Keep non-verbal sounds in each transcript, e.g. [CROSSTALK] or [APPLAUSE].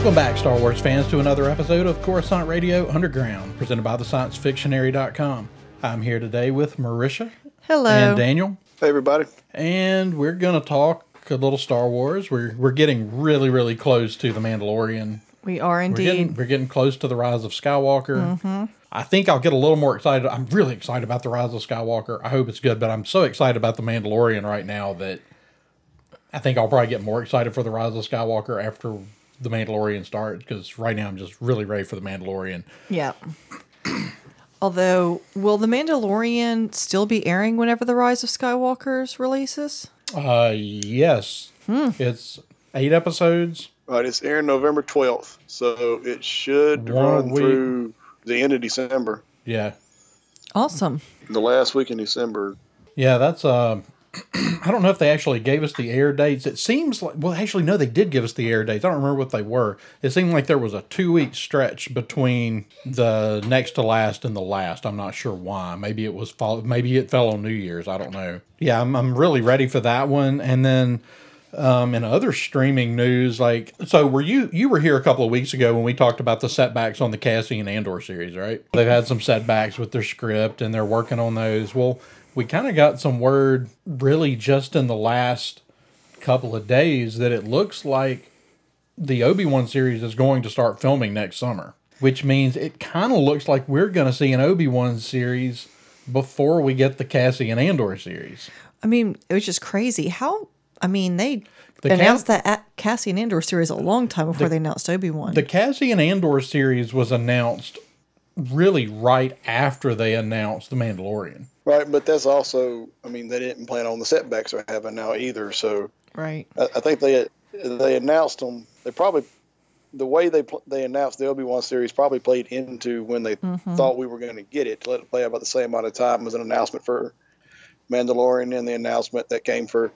Welcome back, Star Wars fans, to another episode of Coruscant Radio Underground, presented by the ScienceFictionary.com. I'm here today with Marisha Hello. and Daniel, Hey, everybody. and we're going to talk a little Star Wars. We're, we're getting really, really close to The Mandalorian. we are We're indeed. getting, we're getting close to The Rise of Skywalker. Mm-hmm. I think I'll get a little more excited. I'm really excited about The Rise of Skywalker. I hope it's good, but I'm so excited about The Mandalorian right now that I think I'll probably get more excited for The Rise of Skywalker after The Mandalorian starts because right now I'm just really ready for The Mandalorian. yeah. [CLEARS THROAT] Although, will The Mandalorian still be airing whenever The Rise of Skywalker's releases? Uh, yes, it's eight episodes. All right, it's airing November 12th, so it should One run week. through the end of December, Yeah, Awesome. the last week in December. yeah, that's um. [CLEARS THROAT] I don't know if they actually gave us the air dates. It seems like well, actually, no, they did give us the air dates. I don't remember what they were. It seemed like there was a two week stretch between the next to last and the last. I'm not sure why. Maybe it was fall. Maybe it fell on New Year's. I don't know. Yeah, I'm, I'm really ready for that one. And then um, in other streaming news, like so, were you you were here a couple of weeks ago when we talked about the setbacks on the Cassian Andor series, right? They've had some setbacks with their script, and they're working on those. Well, we kind of got some word, really, just in the last couple of days, that it looks like the Obi Wan series is going to start filming next summer, which means it kind of looks like we're going to see an Obi Wan series before we get the Cassian Andor series. I mean, it was just crazy. How, I mean, they The announced Cass- that at Cassian Andor series a long time before they announced Obi Wan. The Cassian Andor series was announced really right after they announced The Mandalorian. Right, but that's also, I mean, they didn't plan on the setbacks they're having now either. So right. I, I think they they announced them. They probably the way they they announced the Obi Wan series probably played into when they mm-hmm. thought we were going to get it to let it play about the same amount of time as an announcement for Mandalorian and the announcement that came for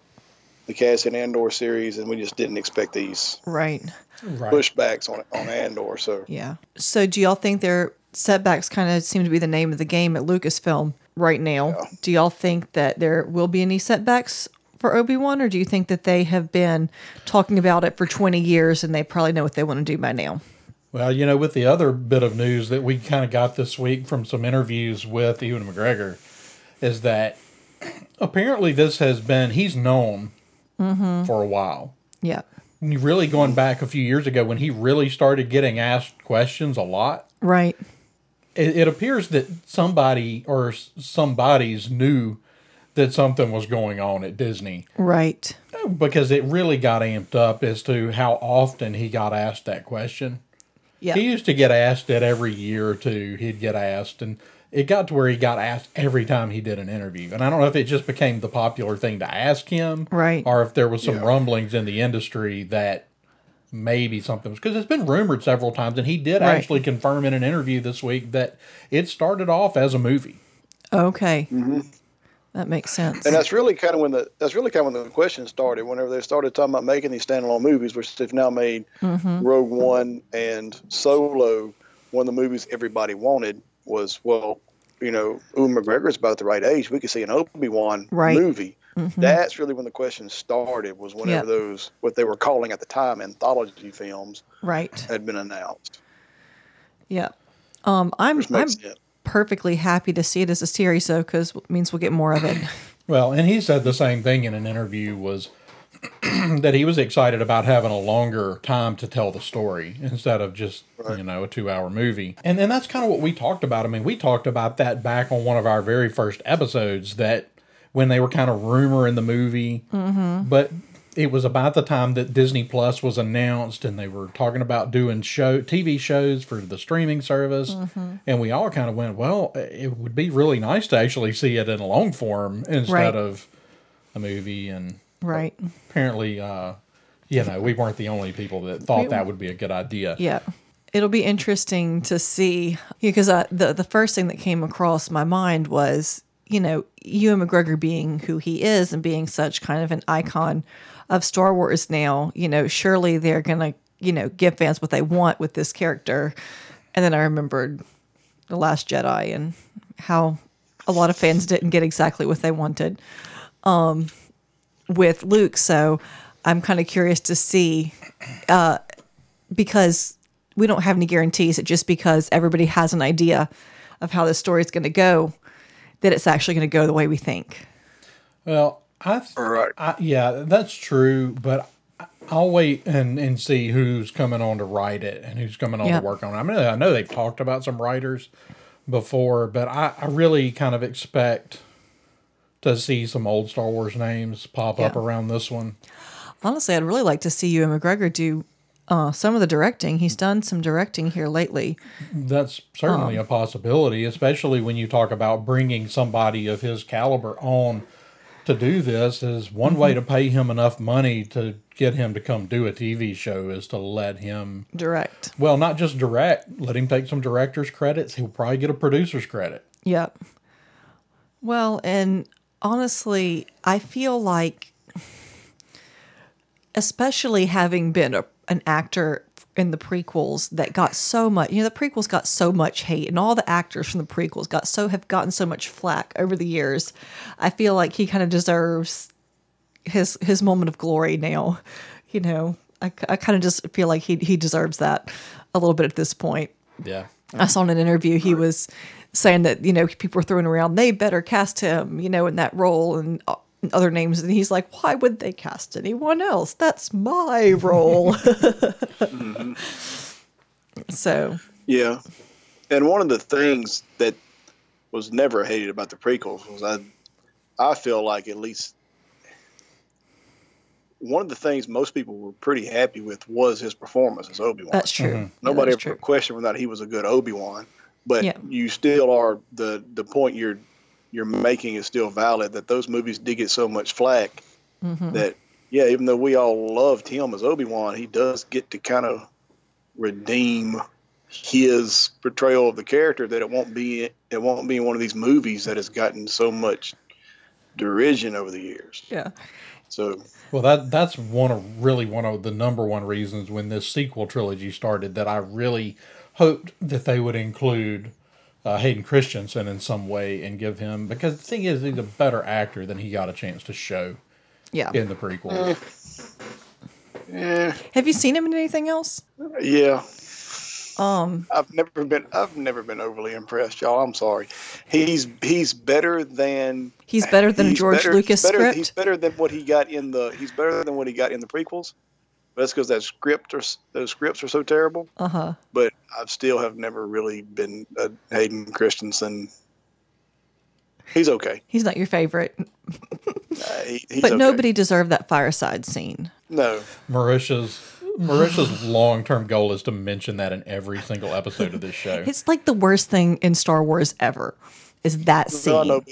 the Cassian Andor series, and we just didn't expect these Right. Right. pushbacks on on Andor. So Yeah. So, do y'all think their setbacks kind of seem to be the name of the game at Lucasfilm right now? Do y'all think that there will be any setbacks for Obi Wan, or do you think that they have been talking about it for 20 years and they probably know what they want to do by now? Well, you know, with the other bit of news that we kind of got this week from some interviews with Ewan McGregor is that apparently this has been, he's known Mm-hmm. for a while. Yeah. Really going back a few years ago when he really started getting asked questions a lot, Right. it, it appears that somebody or somebody's knew that something was going on at Disney Right. because it really got amped up as to how often he got asked that question. Yeah. He used to get asked it every year or two. He'd get asked, and it got to where he got asked every time he did an interview. And I don't know if it just became the popular thing to ask him, Right. or if there was some Yeah. rumblings in the industry that maybe something was because it's been rumored several times, and he did Right. actually confirm in an interview this week that it started off as a movie. Okay. Mm-hmm. That makes sense. And that's really kind of when the that's really kind of when the question started. Whenever they started talking about making these standalone movies, which they've now made, mm-hmm. Rogue One and Solo, one of the movies everybody wanted was well, you know, Ewan McGregor's about the right age. We could see an Obi Wan Right. movie. That's really when the question started. Was whenever Yep. those what they were calling at the time anthology films right. had been announced. Yeah. Um, I'm I'm makes sense. perfectly happy to see it as a series though, because it means we'll get more of it. Well, and he said the same thing in an interview was [CLEARS THROAT] that he was excited about having a longer time to tell the story instead of just, you know, a 2-hour movie. And and that's kind of what we talked about. I mean, we talked about that back on one of our very first episodes that when they were kind of rumoring the movie, mm-hmm. but it was about the time that Disney Plus was announced and they were talking about doing show TV shows for the streaming service mm-hmm. and we all kind of went well it would be really nice to actually see it in a long form instead Right. of a movie and right. apparently uh you know we weren't the only people that thought We- that would be a good idea Yeah. It'll be interesting to see because uh, the the first thing that came across my mind was you know Ewan McGregor being who he is and being such kind of an icon of Star Wars now. You know, surely they're gonna you know give fans what they want with this character. And then I remembered the Last Jedi and how a lot of fans didn't get exactly what they wanted um, with Luke. So I'm kind of curious to see uh, because we don't have any guarantees that just because everybody has an idea of how the story is going to go, that it's actually going to go the way we think. Well, I, th- Right. I yeah, that's true, but I- I'll wait and, and see who's coming on to write it and who's coming on Yeah. to work on it. I mean, I know they've talked about some writers before, but I, I really kind of expect to see some old Star Wars names pop up around this one. Honestly, I'd really like to see Ewan McGregor do uh, some of the directing. He's done some directing here lately. That's certainly a possibility, especially when you talk about bringing somebody of his caliber on to do this. Is one way to pay him enough money to get him to come do a TV show is to let him, Direct. well, not just direct, let him take some director's credits. He'll probably get a producer's credit. Yep. Well, and honestly, I feel like, especially having been a, an actor in the prequels that got so much, you know, the prequels got so much hate, and all the actors from the prequels got so have gotten so much flack over the years. I feel like he kind of deserves his his moment of glory now. You know, I, I kind of just feel like he he deserves that a little bit at this point. Yeah. I saw in an interview he was saying that you know people were throwing around they better cast him you know in that role and uh, other names. And he's like why would they cast anyone else? That's my role. [LAUGHS] [LAUGHS] So. Yeah. And one of the things that was never hated about the prequels was I I feel like at least one of the things most people were pretty happy with was his performance as Obi Wan. that's true. Yeah, Nobody that's ever true. questioned whether he was a good Obi Wan, but Yeah. you still are the the point you're you're making is still valid that those movies did get so much flack Mm-hmm. that yeah, even though we all loved him as Obi Wan, he does get to kind of redeem his portrayal of the character that it won't be it won't be in one of these movies that has gotten so much derision over the years. yeah So Well, that that's one of really one of the number one reasons when this sequel trilogy started that I really hoped that they would include uh, Hayden Christensen in some way and give him because the thing is he's a better actor than he got a chance to show yeah in the prequel. yeah, have you seen him in anything else yeah. um I've never been I've never been overly impressed, y'all. I'm sorry. He's he's better than he's better than he's George better- Lucas he's better, script He's better than what he got in the he's better than what he got in the prequels. But that's because that script or those scripts are so terrible. uh-huh But I still have never really been a Hayden Christensen. He's okay. he's not your favorite [LAUGHS] Uh, he, he's but okay. nobody deserved that fireside scene No. Marisha's Marisha's long term goal is to mention that in every single episode of this show. it's like the worst thing in Star Wars ever is that scene No, no.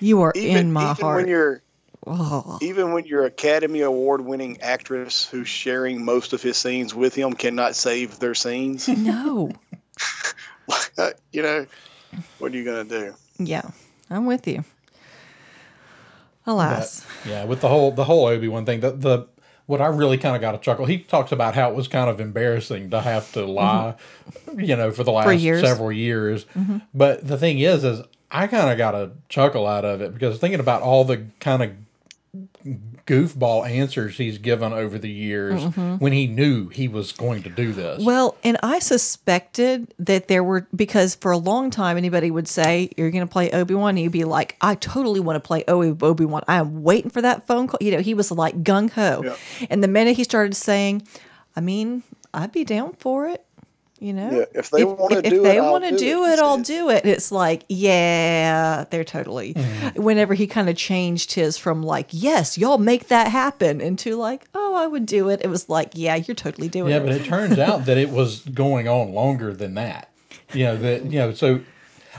you are Even, in my even heart when you're oh. even when your Academy Award winning actress who's sharing most of his scenes with him cannot save their scenes, [LAUGHS] no [LAUGHS] you know, what are you gonna do? Yeah, I'm with you. Alas, Yeah, with the whole the whole Obi Wan thing, the the what I really kind of got a chuckle. He talks about how it was kind of embarrassing to have to mm-hmm. lie, you know, for the last years. several years. Mm-hmm. But the thing is, is I kind of got a chuckle out of it because thinking about all the kind of goofball answers he's given over the years mm-hmm. when he knew he was going to do this. well, and I suspected that there were because for a long time anybody would say you're going to play Obi Wan, and you'd be like, I totally want to play Obi Wan. I am waiting for that phone call. You know, he was like gung ho, Yeah. and the minute he started saying, I mean, I'd be down for it. You know, Yeah, if they wanna do if they it, I'll do do it, it, I'll do it. It's like, yeah, they're totally. Mm-hmm. Whenever he kind of changed his from like, yes, y'all make that happen, into like, oh, I would do it. It was like, yeah, you're totally doing Yeah, it. Yeah but it turns out that it was going on longer than that. You know that you know so.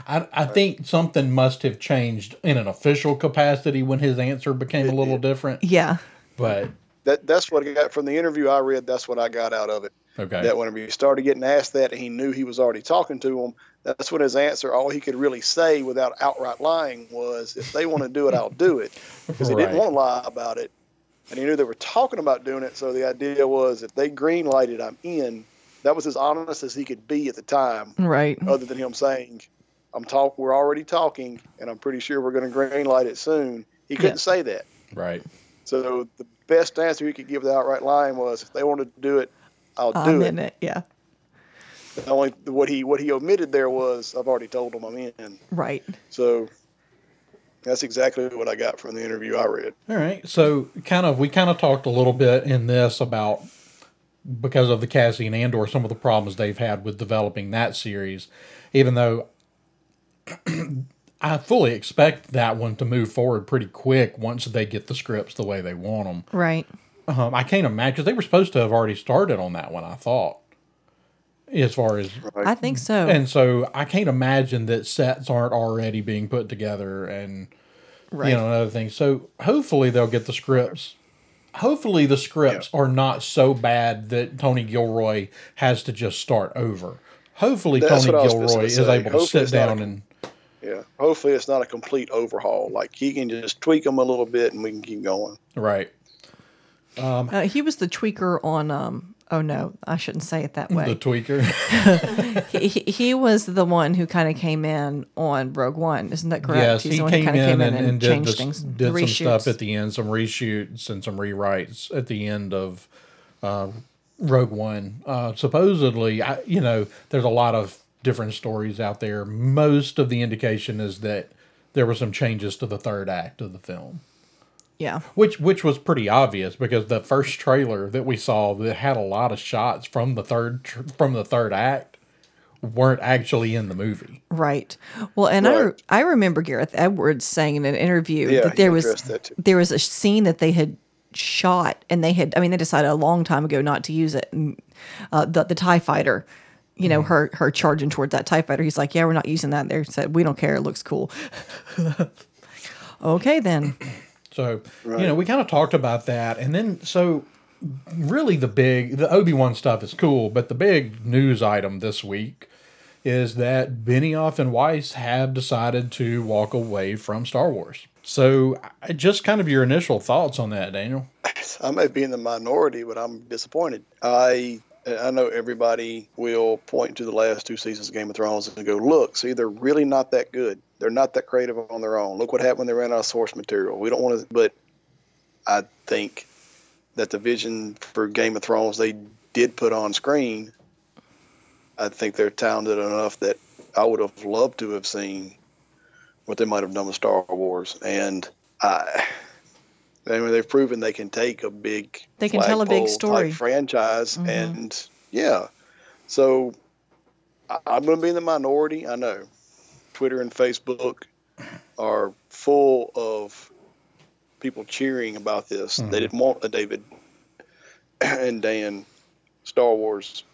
I, I think something must have changed in an official capacity when his answer became a little different. yeah, But That that's what I got from the interview I read. That's what I got out of it. Okay, That whenever he started getting asked that, he knew he was already talking to him. That's when his answer, all he could really say without outright lying, was, "If they want to do it, I'll do it." Because he Right. didn't want to lie about it, and he knew they were talking about doing it. So the idea was, if they green lighted, I'm in. That was as honest as he could be at the time, right. other than him saying, "I'm talk. We're already talking, and I'm pretty sure we're going to green light it soon." He couldn't Yeah. say that. right. So the best answer he could give without outright lying was, "If they wanted to do it, I'll do I'm it. in it. Yeah. The only what he what he omitted there was I've already told him I'm in. Right. So that's exactly what I got from the interview I read. All right. So kind of we kind of talked a little bit in this about because of the Cassian Andor some of the problems they've had with developing that series, even though I fully expect that one to move forward pretty quick once they get the scripts the way they want them. Right. Um, I can't imagine 'cause they were supposed to have already started on that one. I thought, as far as Right. I think so. and so I can't imagine that sets aren't already being put together and right. you know and other things. So hopefully they'll get the scripts. Hopefully the scripts are not so bad that Tony Gilroy has to just start over. Hopefully That's Tony what I was Gilroy is say. able to sit it's a down and Yeah. Hopefully it's not a complete overhaul. Like he can just tweak them a little bit and we can keep going. right uh, he was the tweaker on. Um. Oh no, I shouldn't say it that way. the [LAUGHS] tweaker. he, he, he was the one who kind of came in on Rogue One, isn't that correct? yes, He's he the one came who in, kind of came in and, and changed this, things. did some stuff at the end, some reshoots and some rewrites at the end of uh, Rogue One. Uh, supposedly, I, you know, there's a lot of different stories out there. Most of the indication is that there were some changes to the third act of the film, Yeah. which which was pretty obvious because the first trailer that we saw that had a lot of shots from the third tr- from the third act weren't actually in the movie. Right. Well, and Right. I I remember Gareth Edwards saying in an interview Yeah, that there was that there was a scene that they had shot and they had I mean they decided a long time ago not to use it. And, uh, the the Tie Fighter, you know, her her charging towards that Tie Fighter. He's like, yeah, we're not using that. They said we don't care. It looks cool. [LAUGHS] okay, then. So you know, we kind of talked about that, and then so really the big the Obi Wan stuff is cool, but the big news item this week is that Benioff and Weiss have decided to walk away from Star Wars. So, just kind of your initial thoughts on that, Daniel. I may be in the minority, but I'm disappointed. I I know everybody will point to the last two seasons of Game of Thrones and go, look, see, they're really not that good. They're not that creative on their own. Look what happened when they ran out of source material. We don't want to, but I think that the vision for Game of Thrones they did put on screen, I think they're talented enough that I would have loved to have seen what they might have done with Star Wars. And I, I mean, they've proven they can take a big, They can tell a big story. franchise, Mhm. and yeah. So I, I'm going to be in the minority. I know. Twitter and Facebook are full of people cheering about this. They didn't want a David and Dan Star Wars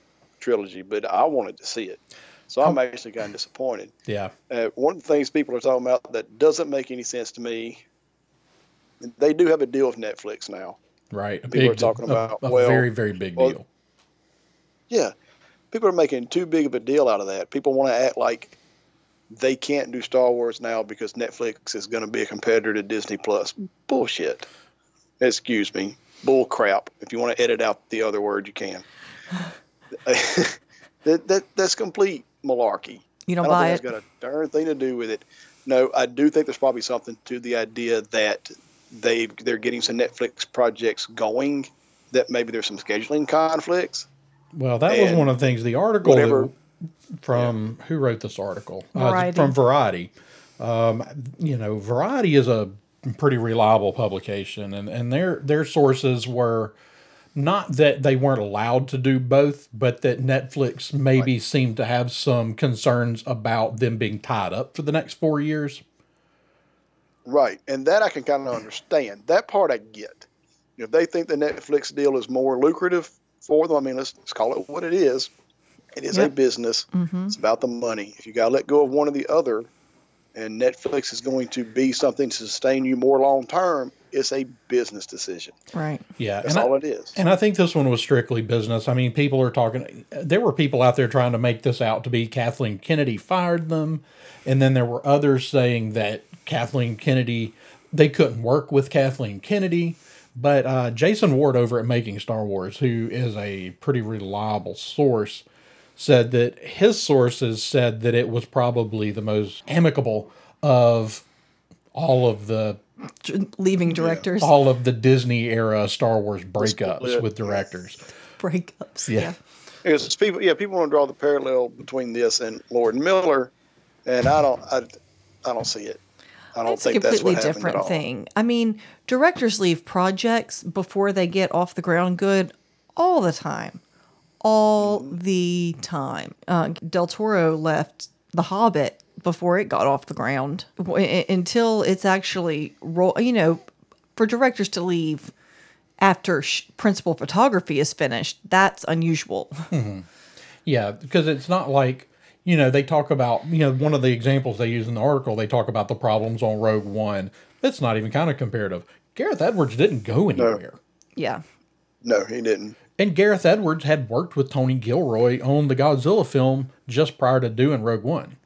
trilogy, but I wanted to see it. So I'm actually kind of disappointed. Yeah, Uh, one of the things people are talking about that doesn't make any sense to me, they do have a deal with Netflix now. right. A People are talking a- about, a, well, very very big well, deal. Yeah, people are making too big of a deal out of that. People want to act like they can't do Star Wars now because Netflix is going to be a competitor to Disney Plus. Bullshit. Excuse me. Bull crap. If you want to edit out the other word, you can. [LAUGHS] that, that that's complete malarkey. You I don't don't buy think it. that's got a darn thing to do with it. No, I do think there's probably something to the idea that they they're getting some Netflix projects going. That maybe there's some scheduling conflicts. Well, that was one of the things. The article whatever- that- from who wrote this article? Uh, from Variety. Um, you know, Variety is a pretty reliable publication, and, and their their sources were not that they weren't allowed to do both, but that Netflix maybe seemed to have some concerns about them being tied up for the next four years. Right, and that I can kind of understand. That part I get. If they think the Netflix deal is more lucrative for them, I mean, let's, let's call it what it is. It is a business. Mm-hmm. It's about the money. If you got to let go of one or the other, and Netflix is going to be something to sustain you more long term, it's a business decision. Right. Yeah, That's and I- all it is. And I think this one was strictly business. I mean, people are talking. There were people out there trying to make this out to be Kathleen Kennedy fired them, and then there were others saying that Kathleen Kennedy they couldn't work with Kathleen Kennedy. But uh, Jason Ward over at Making Star Wars, who is a pretty reliable source, said that his sources said that it was probably the most amicable of all of the Leaving directors. all of the Disney era Star Wars breakups with directors. breakups. Yeah. Yeah. Because people, yeah, people want to draw the parallel between this and Lord Miller, and I don't, I, I don't see it. I don't It's a think that's completely what happened different at all. thing. I mean, directors leave projects before they get off the ground good all the time. All Mm-hmm. the time. Uh, Del Toro left The Hobbit before it got off the ground W- i- until it's actually, ro- you know, for directors to leave after sh- principal photography is finished, that's unusual. [LAUGHS] Yeah, because it's not like you know they talk about you know one of the examples they use in the article they talk about the problems on Rogue One. It's not even kind of comparative. Gareth Edwards didn't go anywhere. yeah. No, he didn't. And Gareth Edwards had worked with Tony Gilroy on the Godzilla film just prior to doing Rogue One.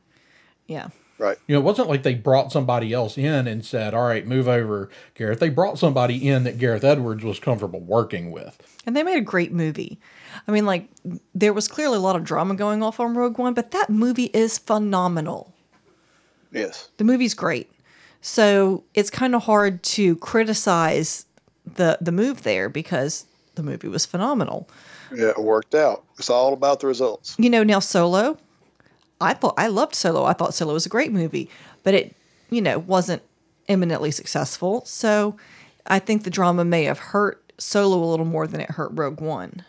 Yeah. Right. You know, it wasn't like they brought somebody else in and said, "All right, move over, Gareth." They brought somebody in that Gareth Edwards was comfortable working with. And they made a great movie. I mean, like, there was clearly a lot of drama going off on Rogue One, but that movie is phenomenal. Yes. The movie's great. So it's kind of hard to criticize the the move there because the movie was phenomenal. Yeah, it worked out. It's all about the results. You know, now Solo, I thought I loved Solo. I thought Solo was a great movie, but it, you know, wasn't eminently successful. So I think the drama may have hurt Solo a little more than it hurt Rogue One.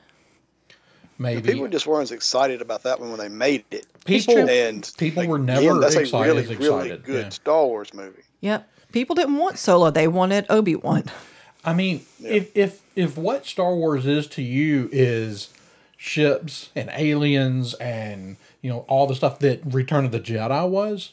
Maybe People just weren't as excited about that one when they made it. people. And people were again, never that's excited a really, really excited. good yeah. Star Wars movie. Yep. People didn't want Solo. They wanted Obi Wan. I mean, if if if what Star Wars is to you is ships and aliens and you know all the stuff that Return of the Jedi was,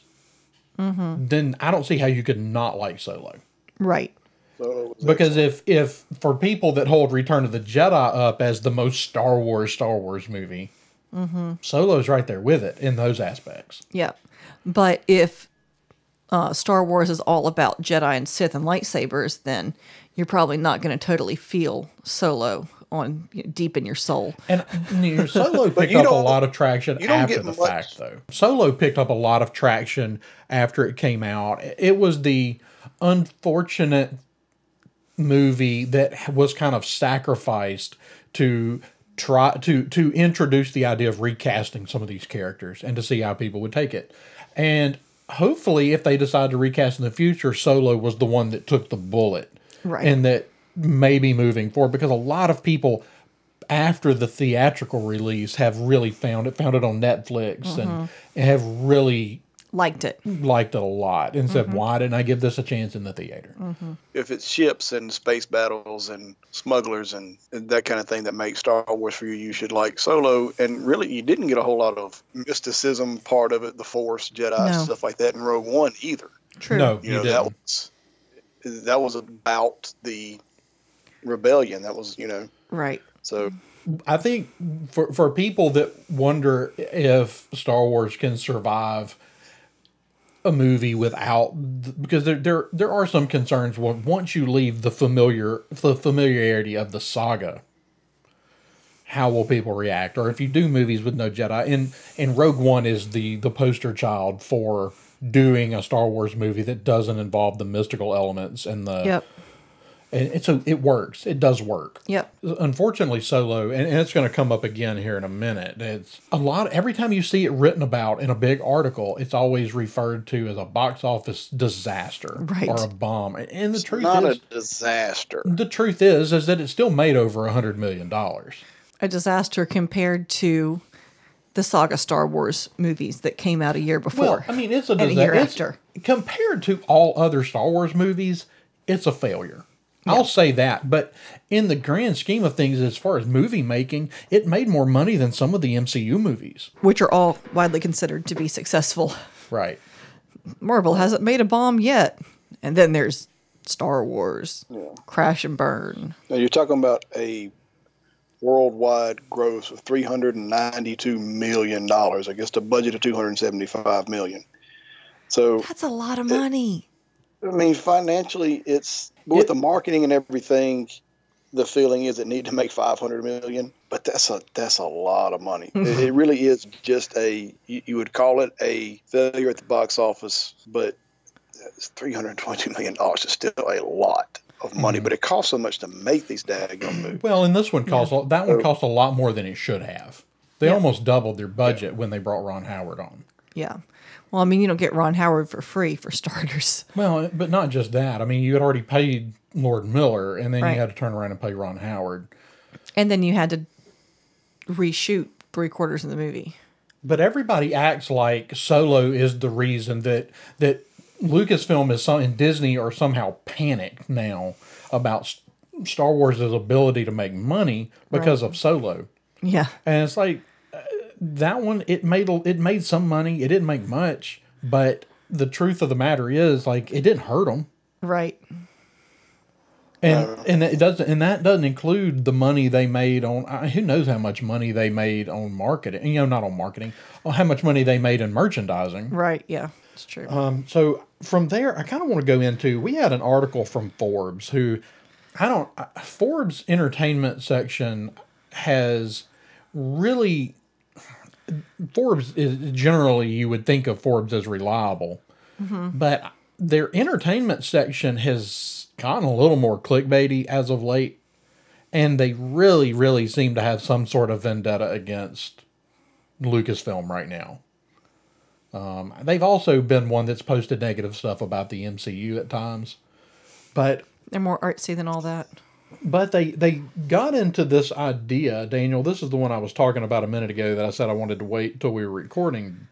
then I don't see how you could not like Solo. Right. So it was Because if if for people that hold Return of the Jedi up as the most Star Wars Star Wars movie, Solo's right there with it in those aspects. Yep. But if uh, Star Wars is all about Jedi and Sith and lightsabers, then you're probably not going to totally feel Solo on deep in your soul. And [LAUGHS] you know, Solo picked up a lot of traction after the much- fact, though. Solo picked up a lot of traction after it came out. It was the unfortunate movie that was kind of sacrificed to try to to introduce the idea of recasting some of these characters and to see how people would take it. And hopefully, if they decide to recast in the future, Solo was the one that took the bullet, Right. And that maybe moving forward because a lot of people after the theatrical release have really found it found it on Netflix and mm-hmm. have really Liked it. liked it a lot and said mm-hmm. why didn't I give this a chance in the theater mm-hmm. if it's ships and space battles and smugglers and, and that kind of thing that makes Star Wars for you, you should like Solo. And really, you didn't get a whole lot of mysticism part of it, the Force, Jedi, No. stuff like that in Rogue One either. True. no You you, know, didn't that was that was about the rebellion. That was, you know, Right. so I think for for people that wonder if Star Wars can survive a movie without because there there there are some concerns once you leave the familiar the familiarity of the saga how will people react or if you do movies with no Jedi and and Rogue One is the the poster child for doing a Star Wars movie that doesn't involve the mystical elements and the Yep. and, and so it works it does work Yep. unfortunately solo and, and it's going to come up again here in a minute it's a lot every time you see it written about in a big article it's always referred to as a box office disaster Right. or a bomb and the truth is not is a disaster. the truth is is that it still made over a hundred million dollars A disaster compared to the saga Star Wars movies that came out a year before. well i mean it's a and a disaster year It's- after. compared to all other star wars movies it's a failure I'll say that, but in the grand scheme of things, as far as movie making, it made more money than some of the MCU movies. which are all widely considered to be successful. Right. Marvel hasn't made a bomb yet. And then there's Star Wars, Crash and Burn. Now you're talking about a worldwide gross of 392 million dollars against a budget of 275 million. So That's a lot of money. I mean, financially, it's with It- the marketing and everything. The feeling is it need to make 500 million, but that's a that's a lot of money. [LAUGHS] it, it really is just a you, you would call it a failure at the box office, but it's 322 million dollars is still a lot of money, Mm-hmm. but it costs so much to make these daggone movies. Well, and this one cost a that one cost a lot more than it should have. They Yeah. almost doubled their budget when they brought Ron Howard on. Yeah. Well, I mean, you don't get Ron Howard for free for [LAUGHS] starters. Well, but not just that. I mean, you had already paid Lord Miller, and then Right. you had to turn around and pay Ron Howard. And then you had to reshoot three quarters of the movie. But everybody acts like Solo is the reason that that Lucasfilm is some and Disney are somehow panicked now about Star Wars' ability to make money because of Solo. Yeah. And it's like uh, that one. It made it made some money. It didn't make much, but the truth of the matter is, like, it didn't hurt them. Right. And and it doesn't and that doesn't include the money they made on uh, who knows how much money they made on marketing. You know, not on marketing, on how much money they made in merchandising. Right. Yeah. It's true. Um, so from there, I kind of want to go into. We had an article from Forbes who, I don't. Forbes entertainment section has really. Forbes is generally you would think of Forbes as reliable, mm-hmm. but their entertainment section has gotten a little more clickbaity as of late, and they really, really seem to have some sort of vendetta against Lucasfilm right now. Um, they've also been one that's posted negative stuff about the MCU at times, but They're more artsy than all that. but they they got into this idea, Daniel. This is the one I was talking about a minute ago that I said I wanted to wait until we were recording.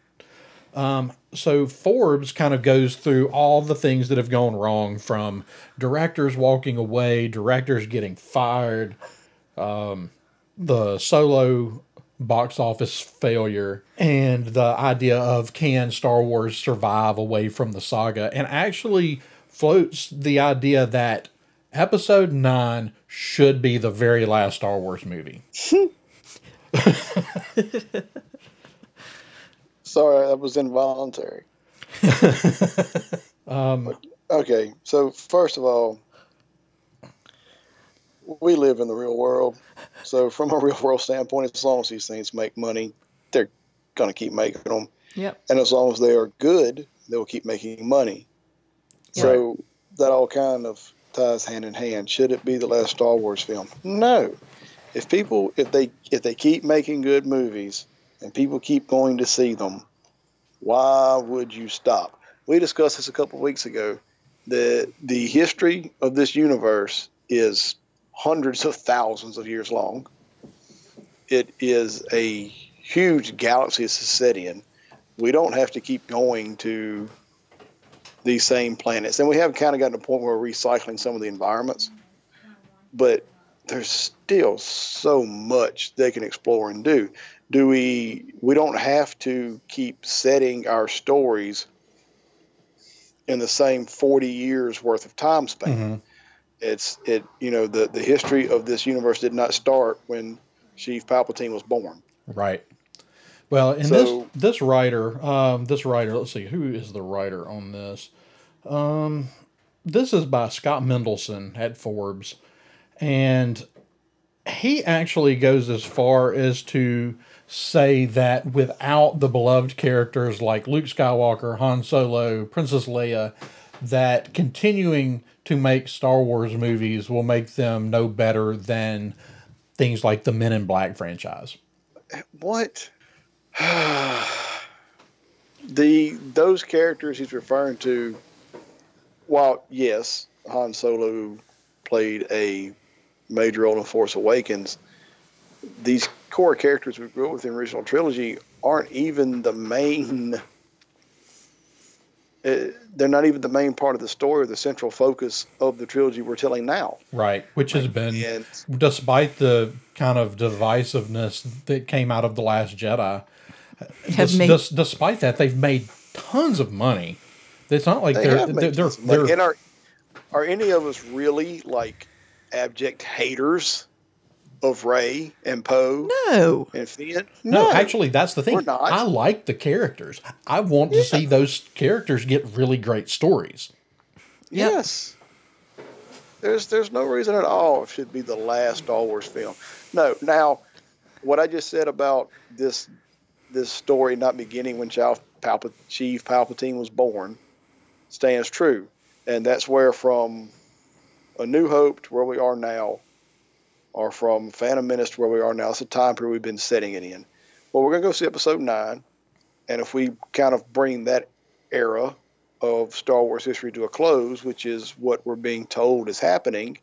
Um, so Forbes kind of goes through all the things that have gone wrong, from directors walking away, directors getting fired, um, the solo box office failure, and the idea of can Star Wars survive away from the saga, and actually floats the idea that Episode 9 should be the very last Star Wars movie. Sorry, that was involuntary. [LAUGHS] Um, Okay, so first of all, we live in the real world. So, from a real world standpoint, as long as these things make money, they're going to keep making them. Yep. And as long as they are good, they will keep making money. So, that all kind of ties hand in hand. Should it be the last Star Wars film? No. If people, if they, if they keep making good movies and people keep going to see them, why would you stop? We discussed this a couple of weeks ago. The the history of this universe is hundreds of thousands of years long. It is a huge galaxy it's set. We don't have to keep going to these same planets, and we have kind of gotten to a point where we're recycling some of the environments, but there's still so much they can explore and do. Do we? We don't have to keep setting our stories in the same 40 years worth of time span. mhm. It's it you know the the history of this universe did not start when Sheev Palpatine was born. Right. Well, and So- this this writer, um, this writer, let's see, who is the writer on this? Um, this is by Scott Mendelson at Forbes, and he actually goes as far as to say that without the beloved characters like Luke Skywalker, Han Solo, Princess Leia, that continuing to make Star Wars movies will make them no better than things like the Men in Black franchise. What? [SIGHS] the those characters he's referring to, while yes, Han Solo played a major role in Force Awakens, these core characters we grew up with in the original trilogy aren't even the main. Uh, they're not even the main part of the story or the central focus of the trilogy we're telling now. Right, which has been, And despite the kind of divisiveness that came out of The Last Jedi, Have des- made- des- despite that, they've made tons of money. It's not like They they're have they're, made they're, tons of money. they're- and are are any of us really like abject haters of Rey and Poe No. and Finn? no, actually, that's the thing. we're not. I like the characters. I want to see those characters get really great stories. Yep. Yes. There's there's no reason at all it should be the last Star Wars film. No. Now, what I just said about this this story not beginning when Sheev, Palpa, Sheev Palpatine was born stands true, and that's where from A New Hope to where we are now, or from Phantom Menace to where we are now. It's a time period we've been setting it in. Well, we're going to go see episode nine. And if we kind of bring that era of Star Wars history to a close, which is what we're being told is happening,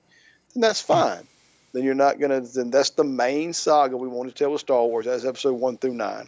then that's fine. Then you're not going to, then that's the main saga we want to tell with Star Wars. That's episode one through nine.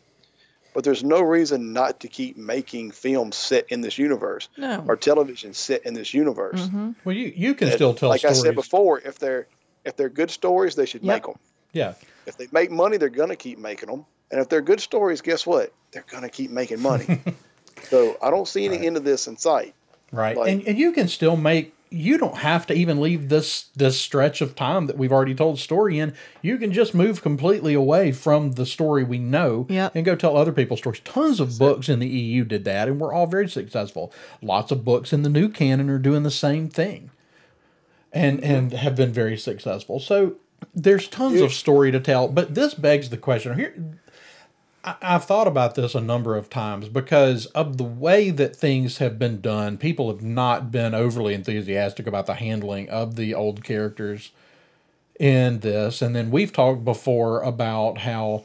But there's no reason not to keep making films set in this universe No. or television set in this universe. Mm-hmm. Well, you you can And still tell like stories. I said before, if they're if they're good stories, they should Yep. make them. yeah, If they make money, they're gonna keep making them. And if they're good stories, guess what? They're gonna keep making money. [LAUGHS] so I don't see any Right. end of this in sight. right. Like- and and you can still make. You don't have to even leave this this stretch of time that we've already told the story in. You can just move completely away from the story we know Yep. and go tell other people's stories. Tons of books in the EU did that, and we're all very successful. Lots of books in the new canon are doing the same thing, and and have been very successful. So there's tons You- of story to tell. But this begs the question here. I- I've thought about this a number of times because of the way that things have been done. People have not been overly enthusiastic about the handling of the old characters in this. And then we've talked before about how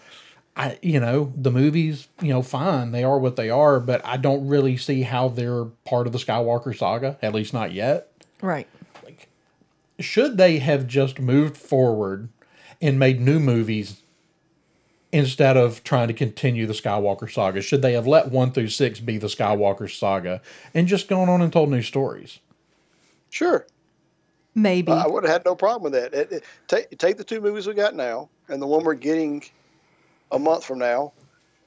I, you know, the movies, you know, fine, they are what they are, but I don't really see how they're part of the Skywalker saga, at least not yet Right. Should they have just moved forward and made new movies instead of trying to continue the Skywalker saga? Should they have let one through six be the Skywalker saga and just gone on and told new stories? Sure. Maybe. I would have had no problem with that. It, it, take take the two movies we got now and the one we're getting a month from now,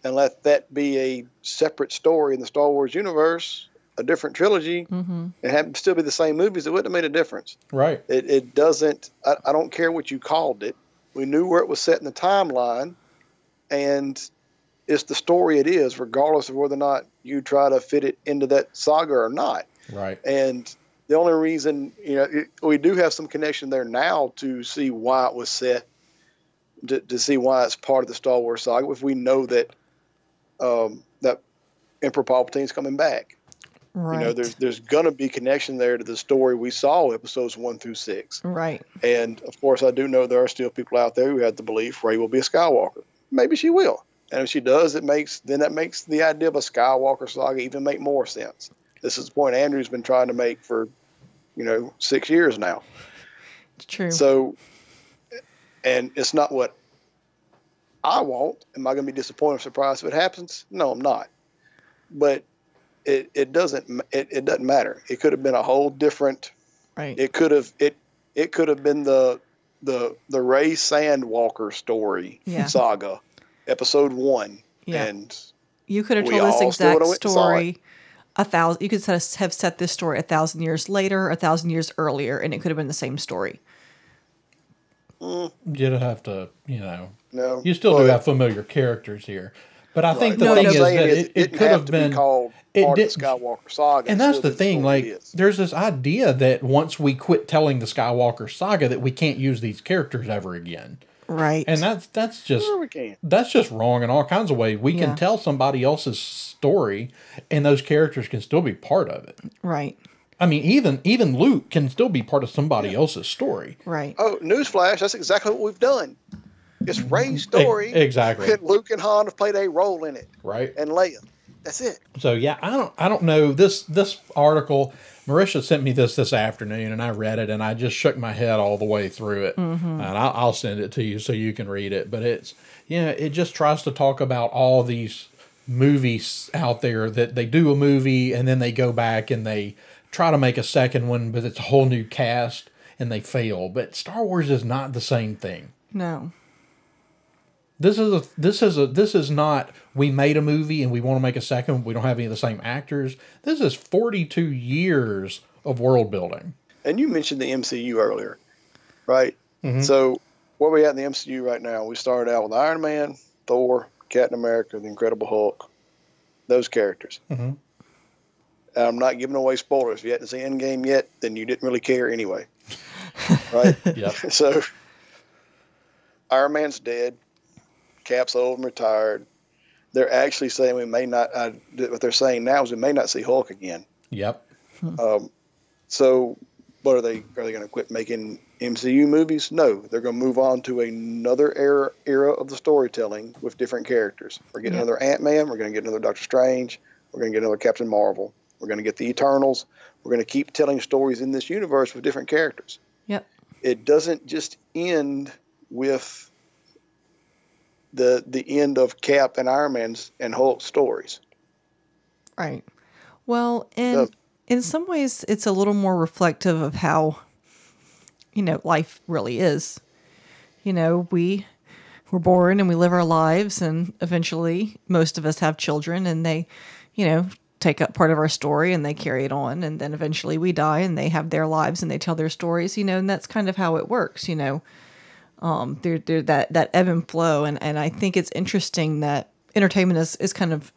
and let that be a separate story in the Star Wars universe, a different trilogy, mm-hmm. and have still be the same movies. It wouldn't have made a difference. Right. It, it doesn't. I, I don't care what you called it. We knew where it was set in the timeline, and it's the story it is, regardless of whether or not you try to fit it into that saga or not. Right. And the only reason, you know, it, we do have some connection there now to see why it was set, to, to see why it's part of the Star Wars saga. If we know that um, that Emperor Palpatine's coming back, Right. you know, there's there's gonna be connection there to the story we saw episodes one through six. right. And of course, I do know there are still people out there who have the belief Rey will be a Skywalker. Maybe she will, and if she does, it makes then that makes the idea of a Skywalker saga even make more sense. This is the point Andrew's been trying to make for, you know, six years now. It's true. So, and it's not what I want. Am I going to be disappointed or surprised if it happens? No, I'm not. But it, it doesn't it, it doesn't matter. It could have been a whole different. right. It could have it it could have been the the the Rey Sandwalker story Yeah. saga, episode one, Yeah. and you could have told this exact would've went and saw story a thousand. You could set, have set this story a thousand years later, a thousand years earlier, and it could have been the same story. Mm. You'd have to, you know, no, you still do have familiar characters here. But I think right. the No, thing I'm is saying that is it, it could have have been be called it part didn't- the Skywalker saga, and that's the thing like there's this idea that once we quit telling the skywalker saga that we can't use these characters ever again Right. and that's that's just Sure we can. that's just wrong in all kinds of ways we Yeah. can tell somebody else's story and those characters can still be part of it right. i mean even even luke can still be part of somebody else's story Right. Oh, newsflash! That's exactly what we've done. It's Rey's story. Exactly. And Luke and Han have played a role in it, right and Leia. That's it. So yeah, I don't I don't know this this article. Marisha sent me this this afternoon, and I read it, and I just shook my head all the way through it. Mm-hmm. And I'll, I'll send it to you so you can read it. But it's you know it just tries to talk about all these movies out there that they do a movie and then they go back and they try to make a second one, but it's a whole new cast and they fail. But Star Wars is not the same thing. No. This is a this is a this is not we made a movie and we want to make a second. We don't have any of the same actors. This is 42 years of world building. And you mentioned the MCU earlier, right? Mhm. So where we at in the MCU right now? We started out with Iron Man, Thor, Captain America, the Incredible Hulk, those characters. Mhm. I'm not giving away spoilers. If you hadn't seen Endgame yet, then you didn't really care anyway, right? [LAUGHS] Yep. [LAUGHS] so Iron Man's dead. Cap's old and retired. They're actually saying we may not. Uh, what they're saying now is we may not see Hulk again. Yep. Um, so But are they are they going to quit making MCU movies? No, they're going to move on to another era era of the storytelling with different characters. We're getting Yeah. another Ant Man. We're going to get another Doctor Strange. We're going to get another Captain Marvel. We're going to get the Eternals. We're going to keep telling stories in this universe with different characters. Yep. It doesn't just end with the the end of Cap and Iron Man's and Hulk stories. Right. Well, in Yeah. in some ways, it's a little more reflective of how, you know, life really is. You know, we we're born and we live our lives, and eventually, most of us have children, and they, you know, take up part of our story and they carry it on, and then eventually we die and they have their lives and they tell their stories. You know, and that's kind of how it works. You know, um, there, there that that ebb and flow, and and I think it's interesting that entertainment is is kind of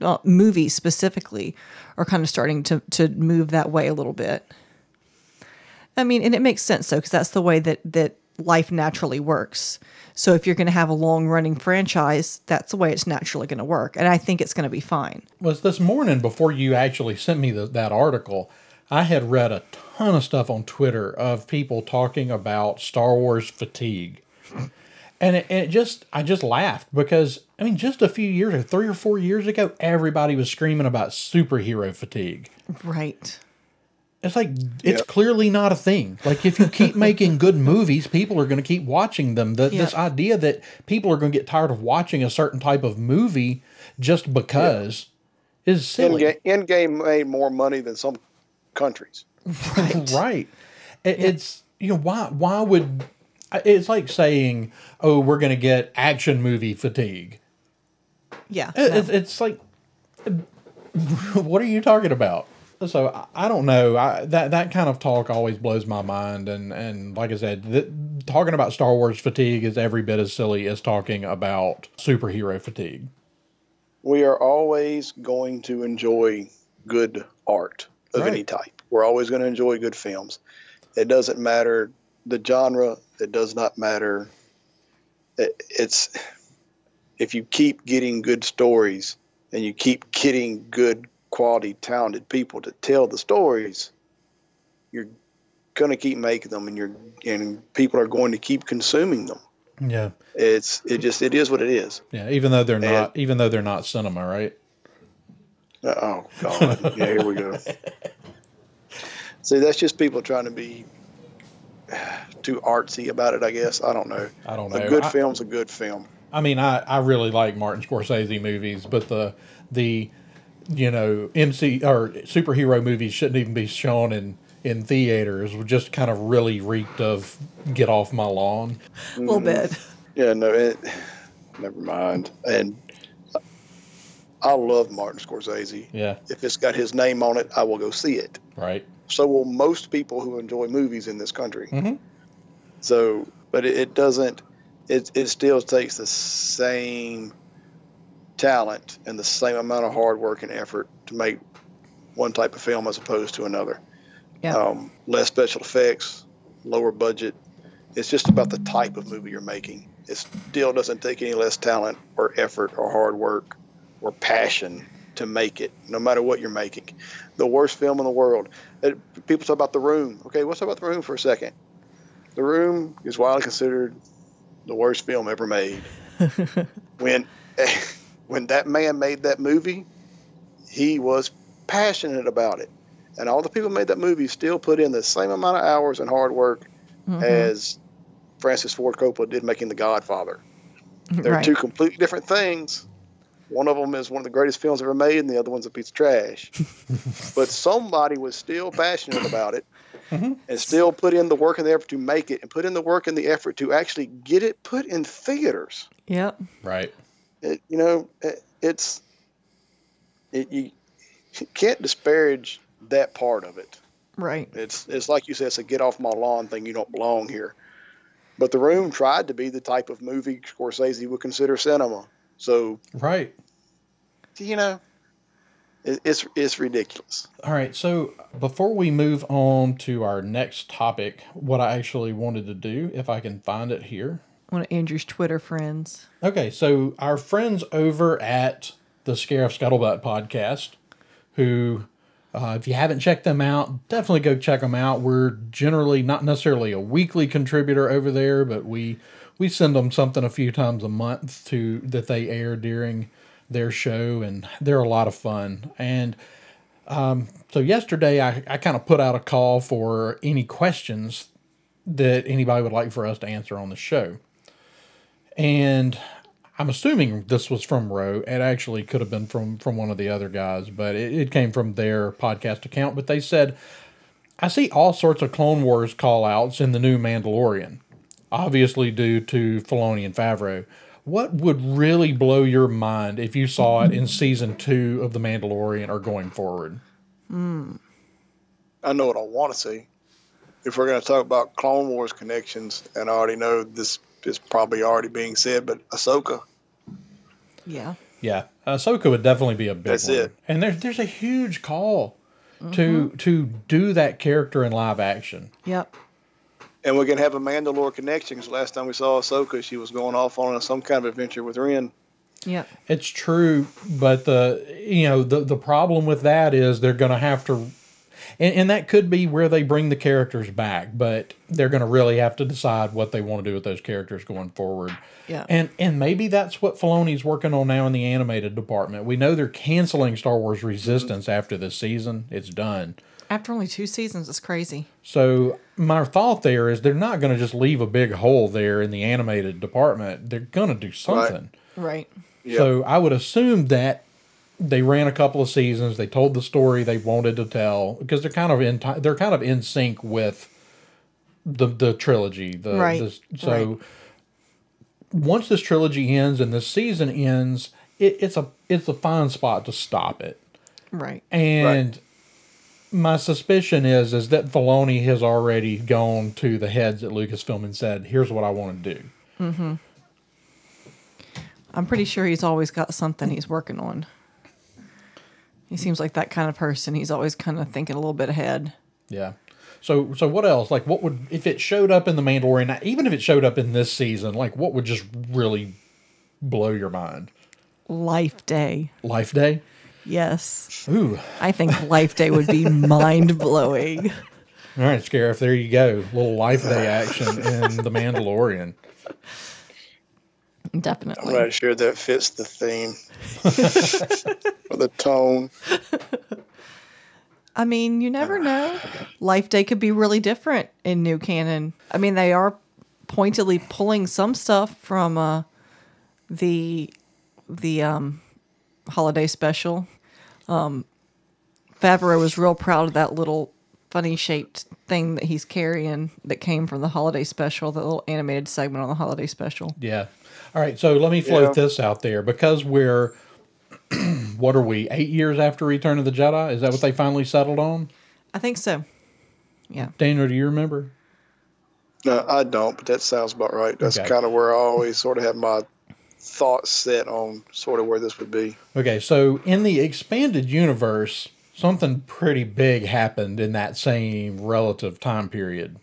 uh, movies specifically are kind of starting to to move that way a little bit. I mean, and it makes sense though, because that's the way that that life naturally works. So if you're going to have a long running franchise, that's the way it's naturally going to work, and I think it's going to be fine. was this morning before you actually sent me the, that article i had read a ton of stuff on twitter of people talking about star wars fatigue and it, it just i just laughed because i mean just a few years or three or four years ago everybody was screaming about superhero fatigue Right. it's like it's Yep. clearly not a thing. Like if you keep making good movies, people are going to keep watching them. The, This idea that people are going to get tired of watching a certain type of movie just because is silly. Endgame, Endgame made more money than some countries. [LAUGHS] Right. right. It, It's you know why why would it's like saying oh we're going to get action movie fatigue. Yeah. It- no. It's, it's like [LAUGHS] what are you talking about? So I- I don't know. I, that that kind of talk always blows my mind, and and like I said, th- talking about Star Wars fatigue is every bit as silly as talking about superhero fatigue. We are always going to enjoy good art of any type. We're always going to enjoy good films. It doesn't matter the genre. It does not matter. It, it's if you keep getting good stories and you keep getting good quality, talented people to tell the stories, you're going to keep making them, and you're and people are going to keep consuming them. Yeah, It's it just it is what it is. yeah. Even though they're not, even though they're not cinema, right? Oh God! yeah, here we go. [LAUGHS] See, that's just people trying to be [SIGHS] too artsy about it. I guess I don't know. I don't know. A good I- film's a good film. I mean, I, I really like Martin Scorsese movies, but the the you know MC or superhero movies shouldn't even be shown in in theaters. We just kind of really reeked of get off my lawn. a little bit. Yeah, no, it. [SIGHS] Never mind. And I love Martin Scorsese. Yeah, If it's got his name on it, I will go see it. right. So will most people who enjoy movies in this country. Mhm. So, but it, it doesn't. It it still takes the same talent and the same amount of hard work and effort to make one type of film as opposed to another. Yeah. Um, less special effects, lower budget. It's just about the type of movie you're making. It still doesn't take any less talent or effort or hard work or passion to make it, no matter what you're making. The worst film in the world. It, people talk about The Room. Okay, let's talk about The Room for a second. The Room is widely considered the worst film ever made. [LAUGHS] when [LAUGHS] when that man made that movie, he was passionate about it. And all the people who made that movie still put in the same amount of hours and hard work Mhm. as Francis Ford Coppola did making The Godfather. They're right. two completely different things. One of them is one of the greatest films ever made, and the other one's a piece of trash. [LAUGHS] but somebody was still passionate about it Mhm. and still put in the work and the effort to make it and put in the work and the effort to actually get it put in theaters. Yep. Right. It, you know, it, it's it, you, you can't disparage that part of it. Right. It's it's like you said, it's a get off my lawn thing. You don't belong here. But The Room tried to be the type of movie Scorsese would consider cinema. So Right. you know, it, it's it's ridiculous. All right. So before we move on to our next topic, what I actually wanted to do, if I can find it here. One of Andrew's Twitter friends. Okay, so our friends over at the Scarif Scuttlebutt podcast, who Uh, if you haven't checked them out, definitely go check them out. We're generally not necessarily a weekly contributor over there, but we we send them something a few times a month to that they air during their show, and they're a lot of fun. And um, so yesterday, I, I kind of put out a call for any questions that anybody would like for us to answer on the show. And I'm assuming this was from Roe. It actually could have been from from one of the other guys, but it, it came from their podcast account. But they said, I see all sorts of Clone Wars call outs in the new Mandalorian, obviously due to Filoni and Favreau. What would really blow your mind if you saw it in season two of The Mandalorian or going forward? Hmm. I know what I want to see. If we're going to talk about Clone Wars connections, and I already know this is probably already being said, but Ahsoka. Yeah. Yeah, Ahsoka would definitely be a big That's one. it. And there's there's a huge call to mm-hmm. to do that character in live action. Yep. And we can have a Mandalore connection because last time we saw Ahsoka, she was going off on some kind of adventure with Wren. Yeah, It's true, but the you know the the problem with that is they're going to have to, and, and that could be where they bring the characters back, but they're going to really have to decide what they want to do with those characters going forward. Yeah. And and maybe that's what Filoni's working on now in the animated department. We know they're canceling Star Wars Resistance after this season. It's done. After only two seasons, it's crazy. So my thought there is they're not going to just leave a big hole there in the animated department. They're going to do something. Right. Yep. So I would assume that they ran a couple of seasons. They told the story they wanted to tell because they're kind of in ti- they're kind of in sync with the the trilogy. The, Right, the- so right. once this trilogy ends and this season ends, it, it's a it's a fine spot to stop it. Right. And my suspicion is is that Filoni has already gone to the heads at Lucasfilm and said, "Here's what I want to do." Mm-hmm. I'm pretty sure he's always got something he's working on. He seems like that kind of person. He's always kind of thinking a little bit ahead. Yeah. So so what else? Like what would if it showed up in the Mandalorian? Even if it showed up in this season, like what would just really blow your mind? Life Day. Life Day. Yes. Ooh. I think Life Day would be [LAUGHS] mind blowing. All right, Scarif. There you go. little Life Day action in the Mandalorian. Definitely. I'm not sure that fits the theme [LAUGHS] or the tone. I mean, you never know. Life Day could be really different in new canon. I mean, they are pointedly pulling some stuff from uh, the the um, holiday special. Um, Favreau was real proud of that little funny shaped thing that he's carrying that came from the holiday special, the little animated segment on the holiday special. Yeah. All right. So let me float Yeah. this out there because we're [CLEARS THROAT] what are we eight years after Return of the Jedi? Is that what they finally settled on? I think so. Yeah. Daniel, do you remember? No, I don't, but that sounds about right. That's Okay. kind of where I always sort of have my thoughts set on sort of where this would be. Okay, so in the expanded universe, something pretty big happened in that same relative time period.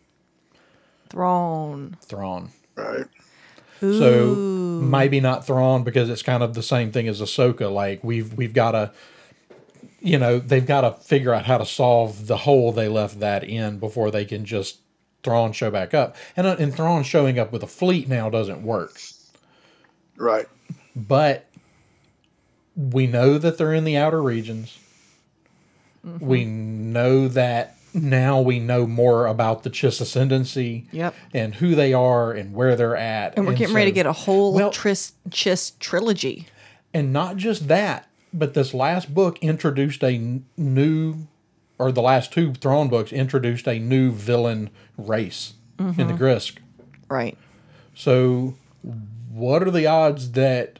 Thrawn. Thrawn. Right. So maybe not Thrawn because it's kind of the same thing as Ahsoka. Like we've we've got to, you know, they've got to figure out how to solve the hole they left that in before they can just Thrawn show back up. And uh, and Thrawn showing up with a fleet now doesn't work. Right. but we know that they're in the outer regions. Mm-hmm. We know that now we know more about the Chiss ascendancy Yep. and who they are and where they're at. And we're getting ready to get a whole Well- Tris Chiss trilogy. And not just that, but this last book introduced a n- new, or the last two Thrawn books introduced a new villain race in the mm-hmm. Grysk. Right. So, what are the odds that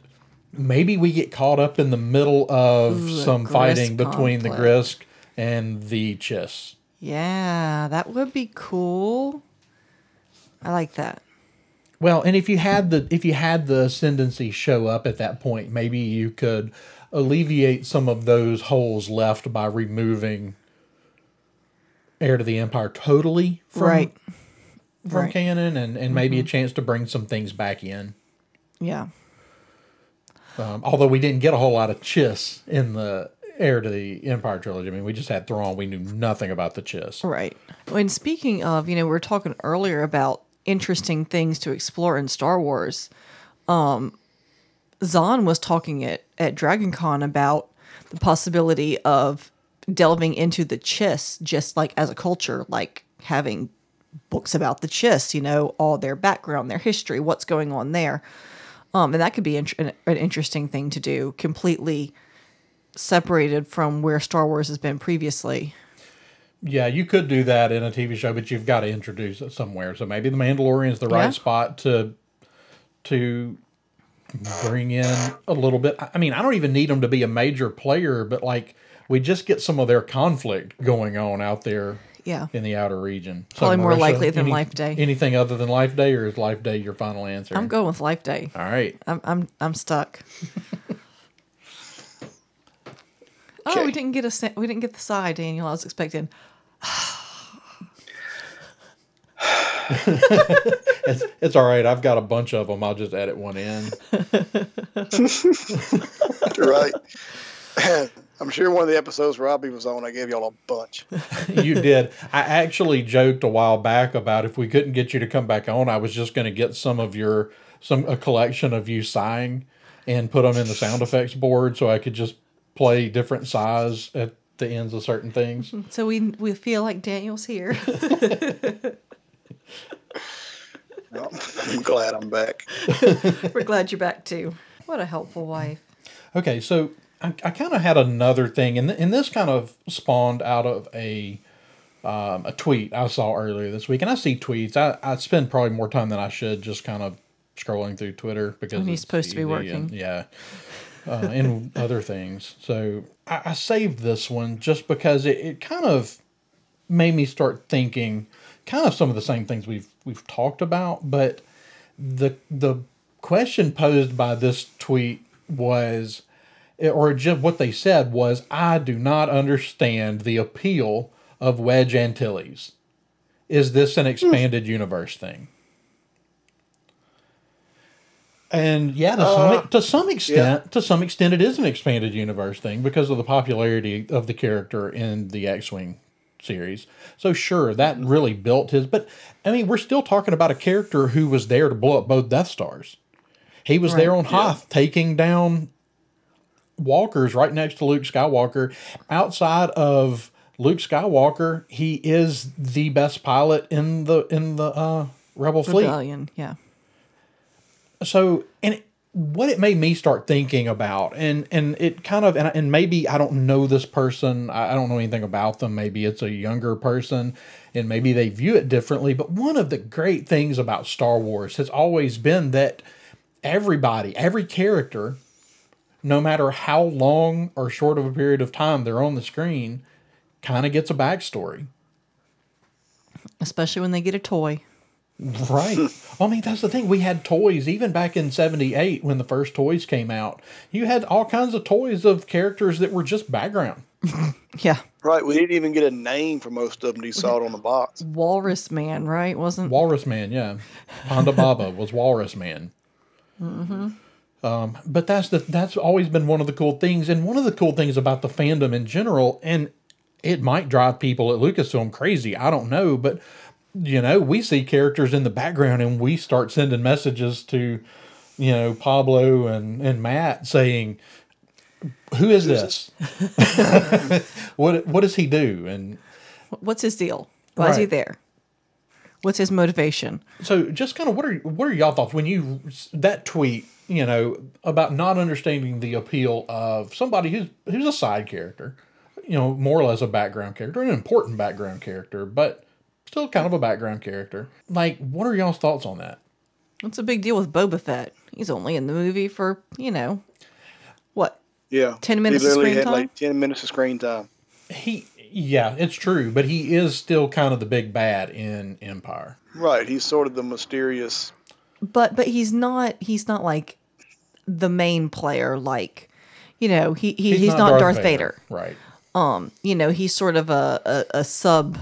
maybe we get caught up in the middle of Ooh, some fighting between the. Grysk and the Chiss? Yeah, that would be cool. I like that. Well, and if you had the if you had the ascendancy show up at that point, maybe you could alleviate some of those holes left by removing Heir to the Empire totally from right. from right. canon and, and maybe a mm-hmm. chance to bring some things back in. Yeah. Um, although we didn't get a whole lot of Chiss in the heir to the Empire trilogy. I mean, we just had Thrawn. We knew nothing about the Chiss. Right. When speaking of, you know, we were talking earlier about interesting things to explore in Star Wars. Um, Zahn was talking at at Dragon Con about the possibility of delving into the Chiss just like as a culture, like having books about the Chiss, you know, all their background, their history, what's going on there. Um, and that could be an, an interesting thing to do, completely separated from where Star Wars has been previously. Yeah, you could do that in a TV show, but you've got to introduce it somewhere. So maybe the Mandalorian is the right Yeah. spot to to bring in a little bit. I mean, I don't even need them to be a major player, but like we just get some of their conflict going on out there. Yeah. In the outer region, So, Probably more likely than Life Day. Anything other than Life Day, or is Life Day your final answer? I'm going with Life Day. All right. I'm I'm I'm stuck. [LAUGHS] oh, Okay. we didn't get a sa- we didn't get the sigh, Daniel. I was expecting. [SIGHS] It's it's all right. I've got a bunch of them. I'll just edit one in. You're [LAUGHS] right. [LAUGHS] I'm sure one of the episodes Robbie was on, I gave y'all a bunch. [LAUGHS] you did. I actually joked a while back about if we couldn't get you to come back on, I was just going to get some of your some a collection of you sighing and put them in the sound effects board so I could just play different sighs at the ends of certain things. [LAUGHS] So we we feel like Daniel's here. [LAUGHS] Well, I'm glad I'm back. We're glad you're back too. What a helpful wife. Okay, so I, I kind of had another thing, and, th- and this kind of spawned out of a um, a tweet I saw earlier this week. And I see tweets. I, I spend probably more time than I should just kind of scrolling through Twitter because When you're supposed to be working. and- yeah, uh, and [LAUGHS] other things. So I, I saved this one just because it, it kind of made me start thinking kind of some of the same things we've we've talked about, but the the question posed by this tweet was Eh, or just what they said was I do not understand the appeal of Wedge Antilles. Is this an hmm. expanded universe thing? And yeah, to some uh, to some extent, to some extent, it is an expanded universe thing because of the popularity of the character in the X-wing series. So sure, that hmm. really built his. But I mean, we're still talking about a character who was there to blow up both Death Stars. He was there on Hoth taking down walkers right next to Luke Skywalker. Outside of Luke Skywalker, he is the best pilot in the in the uh, Rebel fleet Rebellion. Yeah. so and it, what it made me start thinking about and and it kind of and, and maybe i don't know this person I, I don't know anything about them maybe it's a younger person and maybe they view it differently but one of the great things about star wars has always been that everybody every character no matter how long or short of a period of time they're on the screen kind of gets a backstory Especially when they get a toy. Right. I mean, that's the thing. We had toys even back in 78 when the first toys came out. You had all kinds of toys of characters that were just background. [LAUGHS] Yeah. Right, we didn't even get a name for most of them. You saw it on the box. [LAUGHS] Walrus Man, right? Wasn't Walrus Man, yeah. Ponda Baba was Walrus Man. Mm-hmm. Um, but that's the that's always been one of the cool things, and one of the cool things about the fandom in general, and it might drive people at Lucasfilm crazy. I don't know, but you know, we see characters in the background, and we start sending messages to, you know, Pablo and and Matt saying, "Who is this? [LAUGHS] what what does he do?" And what's his deal? Why is he there? What's his motivation? So, just kind of what are what are y'all thoughts when you that tweet, you know, about not understanding the appeal of somebody who's who's a side character, you know, more or less a background character, an important background character, but still kind of a background character. Like, what are y'all's thoughts on that? What's a big deal with Boba Fett? He's only in the movie for, you know, what? Yeah, 10 He minutes of literally screen had time? like ten minutes of screen time. He, yeah, it's true, but he is still kind of the big bad in Empire. Right, he's sort of the mysterious. But but he's not he's not like the main player like you know, he, he he's, not, Darth, Vader. right? Um, you know, he's sort of a, a, a sub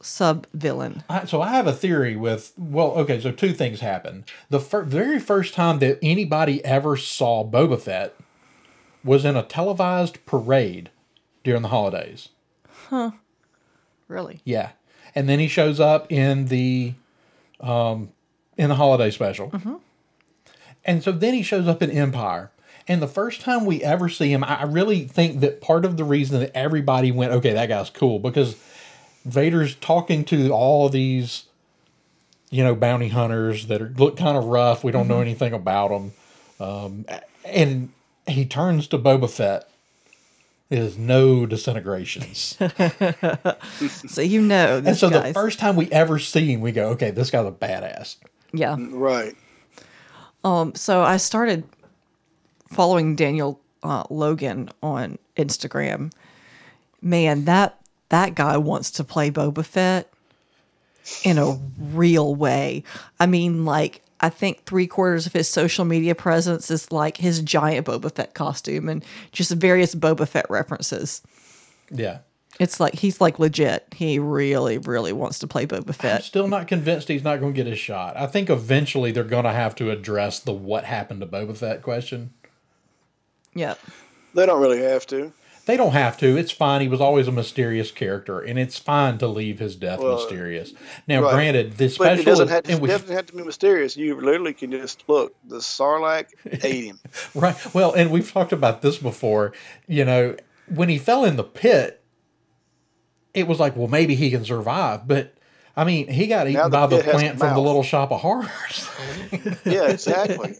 sub villain. I, so I have a theory with well, okay. So two things happened. The fir- very first time that anybody ever saw Boba Fett was in a televised parade during the holidays. Really? Yeah, and then he shows up in the um, in the holiday special, and so then he shows up in Empire. And the first time we ever see him, I really think that part of the reason that everybody went, okay, that guy's cool, because Vader's talking to all these, you know, bounty hunters that are, look kind of rough. We don't know anything about them. Um, and he turns to Boba Fett. Is no disintegrations. [LAUGHS] So you know And this so the first time we ever see him, we go, okay, this guy's a badass. yeah. Right. Um, so I started following Daniel uh, Logan on Instagram. Man, that that guy wants to play Boba Fett in a real way. I mean, like I think three quarters of his social media presence is like his giant Boba Fett costume and just various Boba Fett references. Yeah. It's like he's like legit. He really, really wants to play Boba Fett. I'm still not convinced he's not going to get his shot. I think eventually they're going to have to address the what happened to Boba Fett question. Yep. They don't really have to. They don't have to. It's fine. He was always a mysterious character, and it's fine to leave his death Well, mysterious. Now, right. granted, But special it doesn't have, to, it we- doesn't have to be mysterious. You literally can just look. The Sarlacc ate him. [LAUGHS] Right. Well, and we've talked about this before. You know, when he fell in the pit, it was like, well, maybe he can survive. But I mean, he got eaten the by the pit has a plant from the. Little Shop of Horrors. [LAUGHS] Yeah, exactly.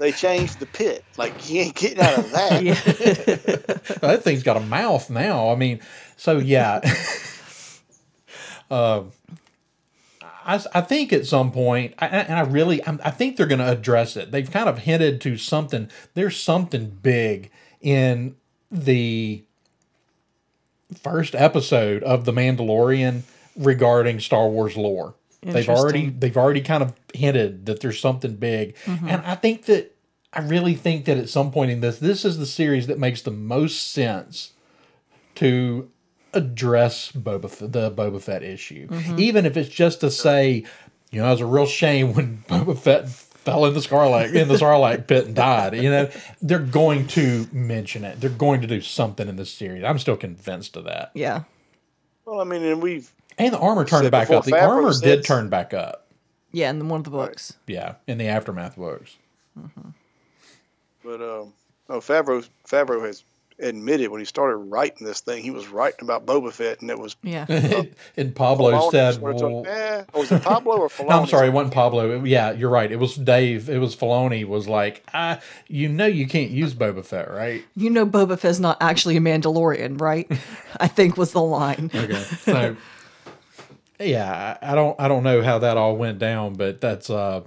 They changed the pit. Like he ain't getting out of that. [LAUGHS] Yeah. [LAUGHS] that thing's got a mouth now. I mean, so yeah. [LAUGHS] um, I, s- I think at some point, I, and I really, I'm, I think they're going to address it. They've kind of hinted to something. There's something big in the first episode of The Mandalorian regarding Star Wars lore. They've already they've already kind of hinted that there's something big, mm-hmm. and I think that I really think that at some point in this, this is the series that makes the most sense to address Boba F- the Boba Fett issue, mm-hmm. even if it's just to say, you know, it was a real shame when [LAUGHS] Boba Fett fell in the Sarlacc in the Sarlacc pit and died. You know, they're going to mention it. They're going to do something in this series. I'm still convinced of that. yeah. Well, I mean, and we've And the armor turned Said back up. The armor said- did turn back up. Yeah, in the, one of the books. Yeah, in the aftermath books. But um, no, Favreau Favreau has admitted when he started writing this thing, he was writing about Boba Fett, and it was Yeah. [LAUGHS] and Pablo Filoni said, sort of well, eh, or was it Pablo or Filoni? [LAUGHS] No, I'm sorry, it wasn't Pablo. Yeah, you're right. It was Dave. It was Filoni. Was like, ah, you know, you can't use Boba Fett, right? You know Boba Fett's not actually a Mandalorian, right? [LAUGHS] I think was the line. Okay. So, yeah, I I don't, I don't know how that all went down, but that's, uh,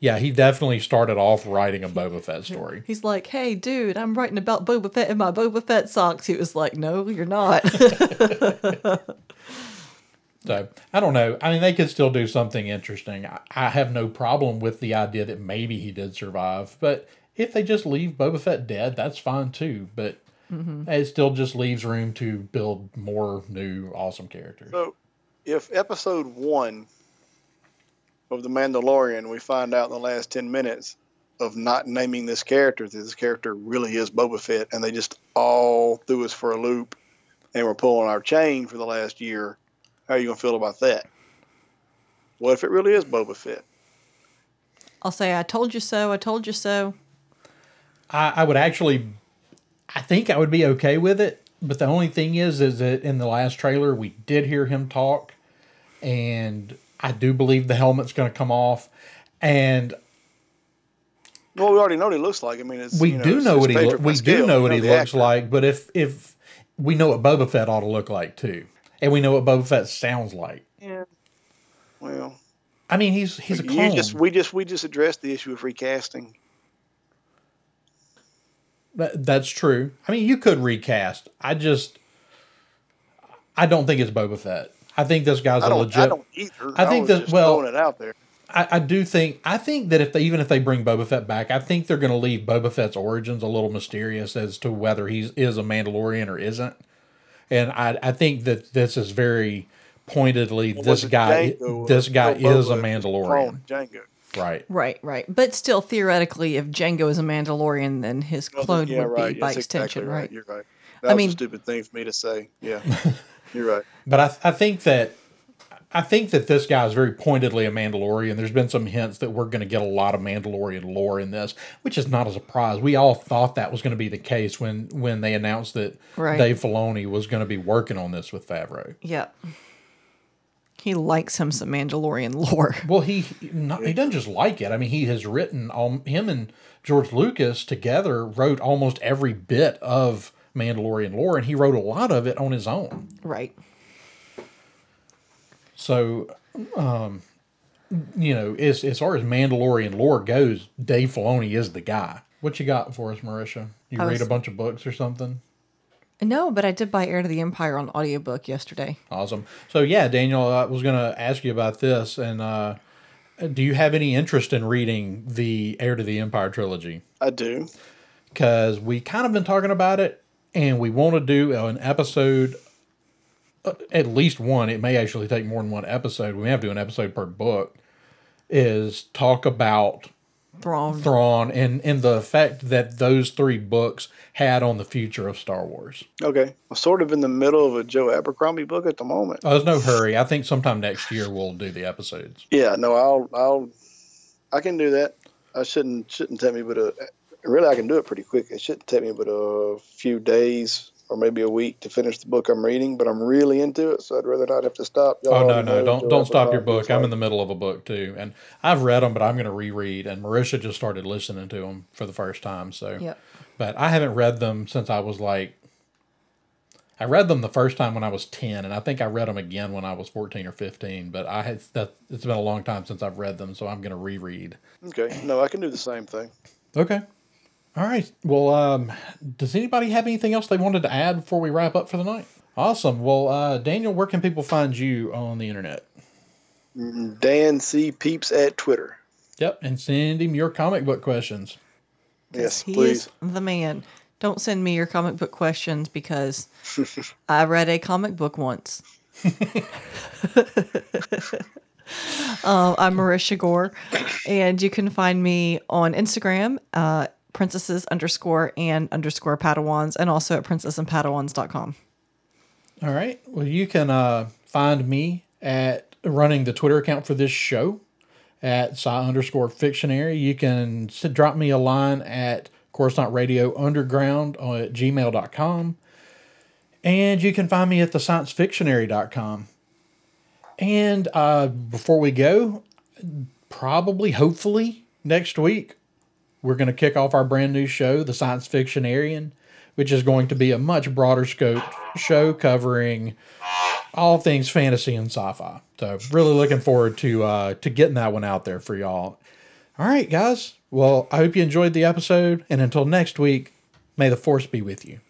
yeah, he definitely started off writing a Boba Fett [LAUGHS] story. He's like, "Hey, dude, I'm writing about Boba Fett in my Boba Fett socks." He was like, "No, you're not." [LAUGHS] So I don't know. I mean, they could still do something interesting. I, I have no problem with the idea that maybe he did survive, but if they just leave Boba Fett dead, that's fine too. But it still just leaves room to build more new awesome characters. So, if episode one of The Mandalorian, we find out in the last 10 minutes of not naming this character that this character really is Boba Fett, and they just all threw us for a loop and we're pulling our chain for the last year, how are you going to feel about that? What if it really is Boba Fett? I'll say, "I told you so. I told you so." I, I would actually, I think I would be okay with it. But the only thing is, is that in the last trailer we did hear him talk, and I do believe the helmet's going to come off, and Well, we already know what he looks like. I mean, it's, we you know, do it's- know it's what he Pedro look, we Pascal. do know what We he looks actor. like. But if if we know what Boba Fett ought to look like too, and we know what Boba Fett sounds like. Yeah. Well, I mean, he's he's a you clone. just we just we just addressed the issue of recasting. That- That's true. I mean, you could recast. I just, I don't think it's Boba Fett. I think this guy's I a don't. legit. I don't either. I think was that- just well- throwing it out there. I, I do think. I think that if they even if they bring Boba Fett back, I think they're going to leave Boba Fett's origins a little mysterious as to whether he is a Mandalorian or isn't. And I I think that this is very pointedly Was uh, this guy Django this or guy Boba is a Mandalorian. clone Django. Right. Right, right. But still, theoretically, if Django is a Mandalorian, then his Well, clone yeah, would right. be by That's extension, exactly right? You're right. That was mean- a stupid thing for me to say. Yeah, [LAUGHS] you're right. But I, I think that I think that this guy is very pointedly a Mandalorian. There's been some hints that we're going to get a lot of Mandalorian lore in this, which is not a surprise. We all thought that was going to be the case when when they announced that Right. Dave Filoni was going to be working on this with Favreau. Yeah. He likes him some Mandalorian [LAUGHS] lore. Well, he not, he doesn't just like it. I mean, he has written all him and George Lucas together wrote almost every bit of Mandalorian lore, and he wrote a lot of it on his own. Right. So, um, you know, as as far as Mandalorian lore goes, Dave Filoni is the guy. What you got for us, Marisha? You I read was- a bunch of books or something? No, but I did buy Heir to the Empire on audiobook yesterday. Awesome. So yeah, Daniel, I was going to ask you about this, and uh, do you have any interest in reading the Heir to the Empire trilogy? I do. Because we kind of been talking about it, and we want to do an episode, uh, at least one. It may actually take more than one episode. We may have to do an episode per book. Is talk about Thrawn. Thrawn and and the effect that those three books had on the future of Star Wars. Okay, I'm sort of in the middle of a Joe Abercrombie book at the moment. Oh, there's no hurry. I think sometime next year we'll do the episodes. Yeah, no, I'll, I'll, I can do that. I shouldn't, shouldn't take me, but a, really, I can do it pretty quick. It shouldn't take me but a few days or maybe a week to finish the book I'm reading. But I'm really into it, so I'd rather not have to stop. Y'all Oh no, no, don't don't stop your book. I'm in the middle of a book too, and I've read them, but I'm going to reread. And Marisha just started listening to them for the first time. So, Yep. but I haven't read them since I was like, I read them the first time when I was ten, and I think I read them again when I was fourteen or fifteen. But I had that. It's been a long time since I've read them, so I'm going to reread. Okay, no, I can do the same thing. Okay. All right. Well, um, does anybody have anything else they wanted to add before we wrap up for the night? Awesome. Well, uh, Daniel, where can people find you on the internet? Dan C. Peeps at Twitter. Yep, and send him your comic book questions. Yes, he please. is the man. Don't send me your comic book questions because [LAUGHS] I read a comic book once. [LAUGHS] uh, I'm Marisha Gore, and you can find me on Instagram, uh, princesses underscore and underscore padawans, and also at princessandpadawans.com. All right. Well, you can uh, find me at running the Twitter account for this show at sci underscore fictionary. You can s- drop me a line at course not Radio Underground at gmail.com. And you can find me at the sciencefictionary.com. And uh, before we go, probably, hopefully, next week, we're going to kick off our brand new show, The Science Fictionarian, which is going to be a much broader scope show covering all things fantasy and sci-fi. So really looking forward to uh, to getting that one out there for y'all. All right, guys. Well, I hope you enjoyed the episode, and until next week, may the force be with you.